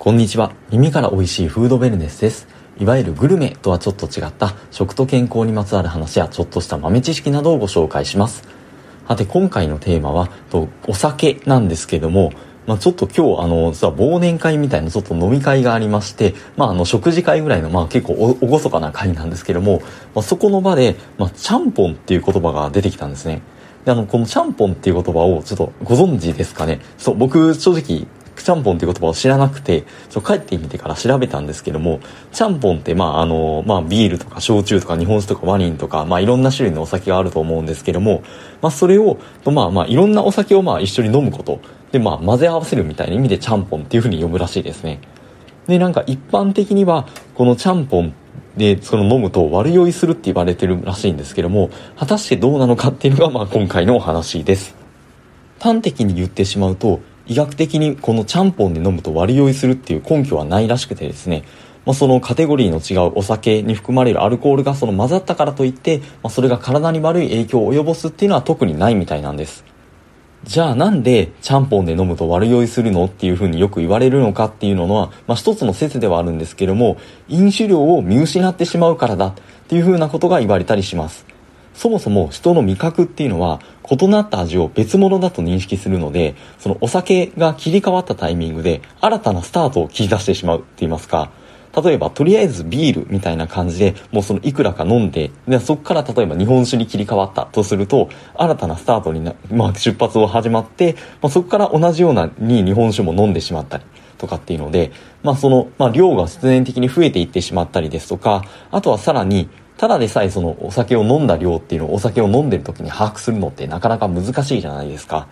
こんにちは。耳から美味しいフードウェルネスです。いわゆるグルメとはちょっと違った食と健康にまつわる話やちょっとした豆知識などをご紹介します。さて、今回のテーマは、とお酒なんですけども、まあ、ちょっと今日、あの、実は忘年会みたいなちょっと飲み会がありまして、まあ、あの、食事会ぐらいの、まあ、結構お、おごそかな会なんですけども、まあ、そこの場で、まあ、ちゃんぽんっていう言葉が出てきたんですね。で、あの、このちゃんぽんっていう言葉をちょっとご存知ですかね？そう、僕、正直、ちゃんぽんっていう言葉を知らなくて、ちょ帰ってみてから調べたんですけども、ちゃんぽんって、まあ、あの、まあ、ビールとか焼酎とか日本酒とかワインとか、まあ、いろんな種類のお酒があると思うんですけども、まあ、それを、まあ、まあ、いろんなお酒をまあ、一緒に飲むこと。で、まあ、混ぜ合わせるみたいな意味でちゃんぽんっていう風に呼ぶらしいですね。で、なんか一般的には、このちゃんぽんで、その飲むと悪酔いするって言われてるらしいんですけども、果たしてどうなのかっていうのが、まあ、今回のお話です。端的に言ってしまうと、医学的にこのちゃんぽんで飲むと悪酔いするっていう根拠はないらしくてですね、まあ、そのカテゴリーの違うお酒に含まれるアルコールがその混ざったからといって、まあ、それが体に悪い影響を及ぼすっていうのは特にないみたいなんです。じゃあなんでちゃんぽんで飲むと悪酔いするのっていうふうによく言われるのかっていうのは、まあ、一つの説ではあるんですけども、飲酒量を見失ってしまうからだっていうふうなことが言われたりします。そもそも人の味覚っていうのは異なった味を別物だと認識するので、そのお酒が切り替わったタイミングで新たなスタートを切り出してしまうって言いますか、例えばとりあえずビールみたいな感じでもうそのいくらか飲んで、でそこから例えば日本酒に切り替わったとすると、新たなスタートにな、まあ出発を始まって、まあ、そこから同じようなに日本酒も飲んでしまったり、とかっていうので、まあその、まあ量が必然的に増えていってしまったりですとか、あとはさらに、ただでさえそのお酒を飲んだ量っていうのをお酒を飲んでる時に把握するのってなかなか難しいじゃないですか。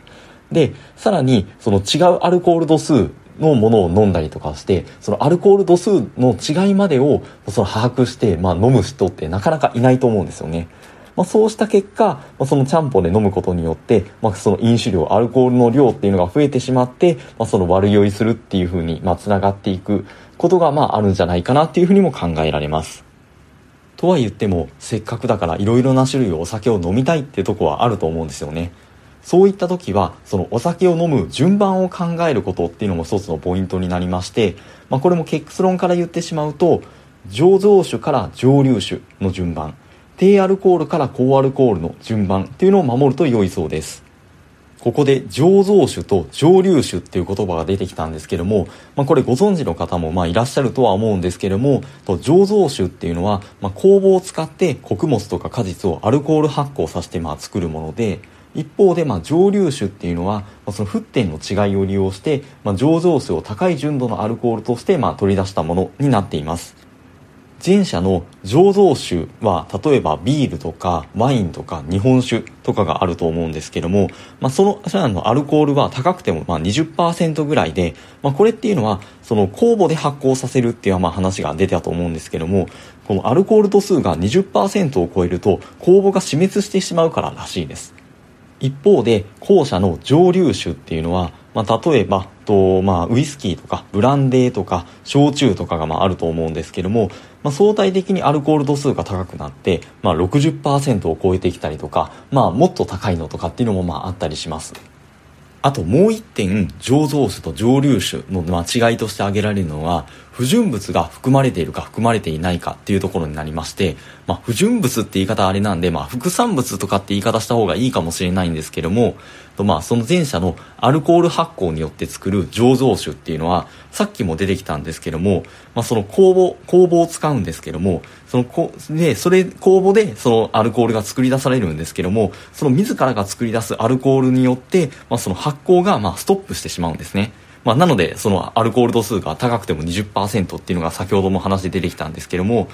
で、さらにその違うアルコール度数のものを飲んだりとかして、そのアルコール度数の違いまでをその把握して、まあ飲む人ってなかなかいないと思うんですよね。まあ、そうした結果、まあ、そのちゃんぽんで飲むことによって、まあ、その飲酒量、アルコールの量っていうのが増えてしまって、まあ、その悪酔いするっていう風に、まあ、繋がっていくことが、まあ、あるんじゃないかなっていう風にも考えられます。とは言っても、せっかくだから色々な種類をお酒を飲みたいってとこはあると思うんですよね。そういった時は、そのお酒を飲む順番を考えることっていうのも一つのポイントになりまして、まあ、これも結論から言ってしまうと、醸造酒から蒸留酒の順番、低アルコールから高アルコールの順番っていうのを守ると良いそうです。ここで醸造酒と蒸留酒っていう言葉が出てきたんですけども、まあ、これご存知の方もまあいらっしゃるとは思うんですけども、と醸造酒っていうのは、まあ、酵母を使って穀物とか果実をアルコール発酵させてまあ作るもので、一方でまあ蒸留酒っていうのは、まあ、その沸点の違いを利用して、まあ、醸造酒を高い純度のアルコールとしてまあ取り出したものになっています。前者の醸造酒は例えばビールとかワインとか日本酒とかがあると思うんですけども、まあ、そのそのアルコールは高くてもまあ20%ぐらいで、まあ、これっていうのはその酵母で発酵させるっていうまあ話が出てたと思うんですけどもこのアルコール度数が20%を超えると酵母が死滅してしまうかららしいです。一方で後者の蒸留酒っていうのは、まあ、例えばと、まあ、ウイスキーとかブランデーとか焼酎とかがまああると思うんですけども、まあ、相対的にアルコール度数が高くなって、まあ、60%を超えてきたりとか、まあ、もっと高いのとかっていうのもまああったりします。あともう一点醸造酒と蒸留酒の間違いとして挙げられるのは不純物が含まれているか含まれていないかっていうところになりまして、まあ、不純物って言い方あれなんで、まあ、副産物とかって言い方した方がいいかもしれないんですけども、とまあ、その前者のアルコール発酵によって作る醸造酒っていうのは、さっきも出てきたんですけども、まあ、その酵母、酵母を使うんですけども、そのこ、で、それ、酵母でそのアルコールが作り出されるんですけども、その自らが作り出すアルコールによって、まあ、その発酵がまあストップしてしまうんですね。まあ、なので、そのアルコール度数が高くても20%っていうのが先ほども話で出てきたんですけども、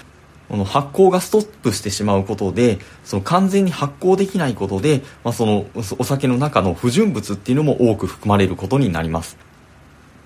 この発酵がストップしてしまうことで、その完全に発酵できないことで、まあ、そのお酒の中の不純物っていうのも多く含まれることになります。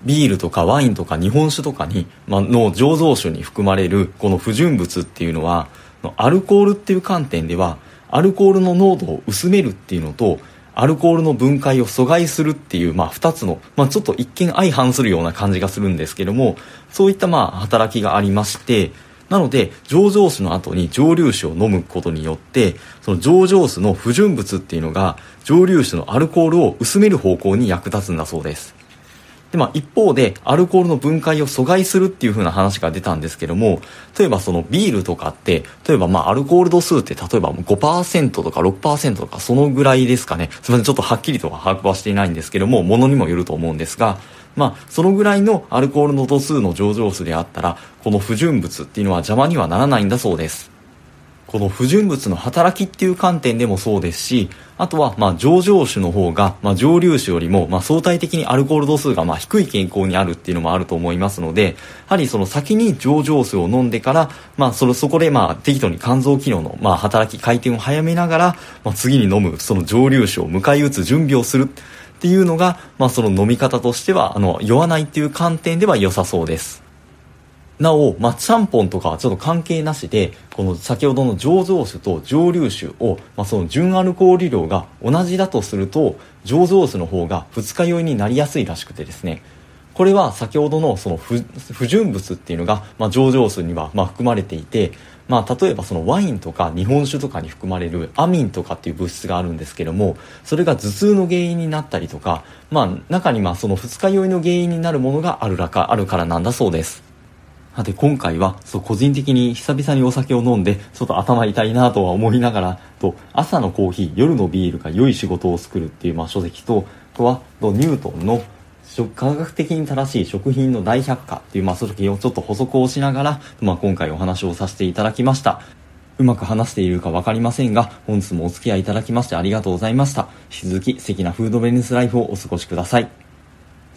ビールとかワインとか日本酒とかに、まあ、の醸造酒に含まれるこの不純物っていうのは、アルコールっていう観点では、アルコールの濃度を薄めるっていうのと、アルコールの分解を阻害するっていう、まあ、2つの、まあ、ちょっと一見相反するような感じがするんですけども、そういったまあ、働きがありまして、なので、醸造酒の後に蒸留酒を飲むことによって、その醸造酒の不純物っていうのが、蒸留酒のアルコールを薄める方向に役立つんだそうです。で、まあ、一方で、アルコールの分解を阻害するっていう風な話が出たんですけども、例えばそのビールとかって、例えばまあ、アルコール度数って、例えば5%とか6%とか、そのぐらいですかね。すみません、ちょっとはっきりとは把握はしていないんですけども、ものにもよると思うんですが、まあ、そのぐらいのアルコールの度数の上場数であったら、この不純物っていうのは邪魔にはならないんだそうです。この不純物の働きっていう観点でもそうですし、あとは、まあ、上場種の方が、まあ、上流種よりも、まあ、相対的にアルコール度数が、まあ、低い傾向にあるっていうのもあると思いますので、やはりその先に上場数を飲んでから、まあ、その、そこで、まあ、適度に肝臓機能の、まあ、働き、回転を早めながら、まあ、次に飲む、その上流種を迎え撃つ準備をするっていうのが、まあ、その飲み方としては、あの、酔わないっていう観点では良さそうです。なお、まあ、ちゃんぽんとかはちょっと関係なしで、この先ほどの醸造酒と蒸留酒を、まあ、その純アルコール量が同じだとすると、醸造酒の方が二日酔いになりやすいらしくてですね、これは先ほどのその不純物っていうのが、まあ、醸造酒にはま含まれていて、まあ、例えばそのワインとか日本酒とかに含まれるアミンとかっていう物質があるんですけどもそれが頭痛の原因になったりとか、まあ、中にまあその二日酔いの原因になるものがあるらかあるからなんだそうです。さて今回は、そう、個人的に久々にお酒を飲んで、ちょっと頭痛いなとは思いながら、と、朝のコーヒー、夜のビールが良い仕事を作るっていう、まあ、書籍と、あとは、とニュートンの、科学的に正しい食品の大百科っていう、まあ、書籍をちょっと補足をしながら、まあ、今回お話をさせていただきました。うまく話しているか分かりませんが、本日もお付き合いいただきましてありがとうございました。引き続き素敵なフードベネスライフをお過ごしください。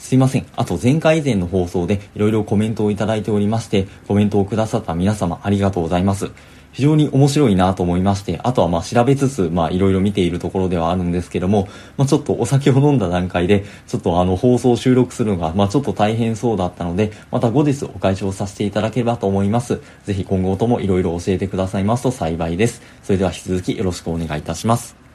すいません。あと前回以前の放送でいろいろコメントをいただいておりまして、コメントをくださった皆様ありがとうございます。非常に面白いなと思いまして、あとはまあ調べつつ、まあいろいろ見ているところではあるんですけども、まあちょっとお酒を飲んだ段階で、ちょっとあの放送収録するのが、まあちょっと大変そうだったので、また後日お解消させていただければと思います。ぜひ今後ともいろいろ教えてくださいますと幸いです。それでは引き続きよろしくお願いいたします。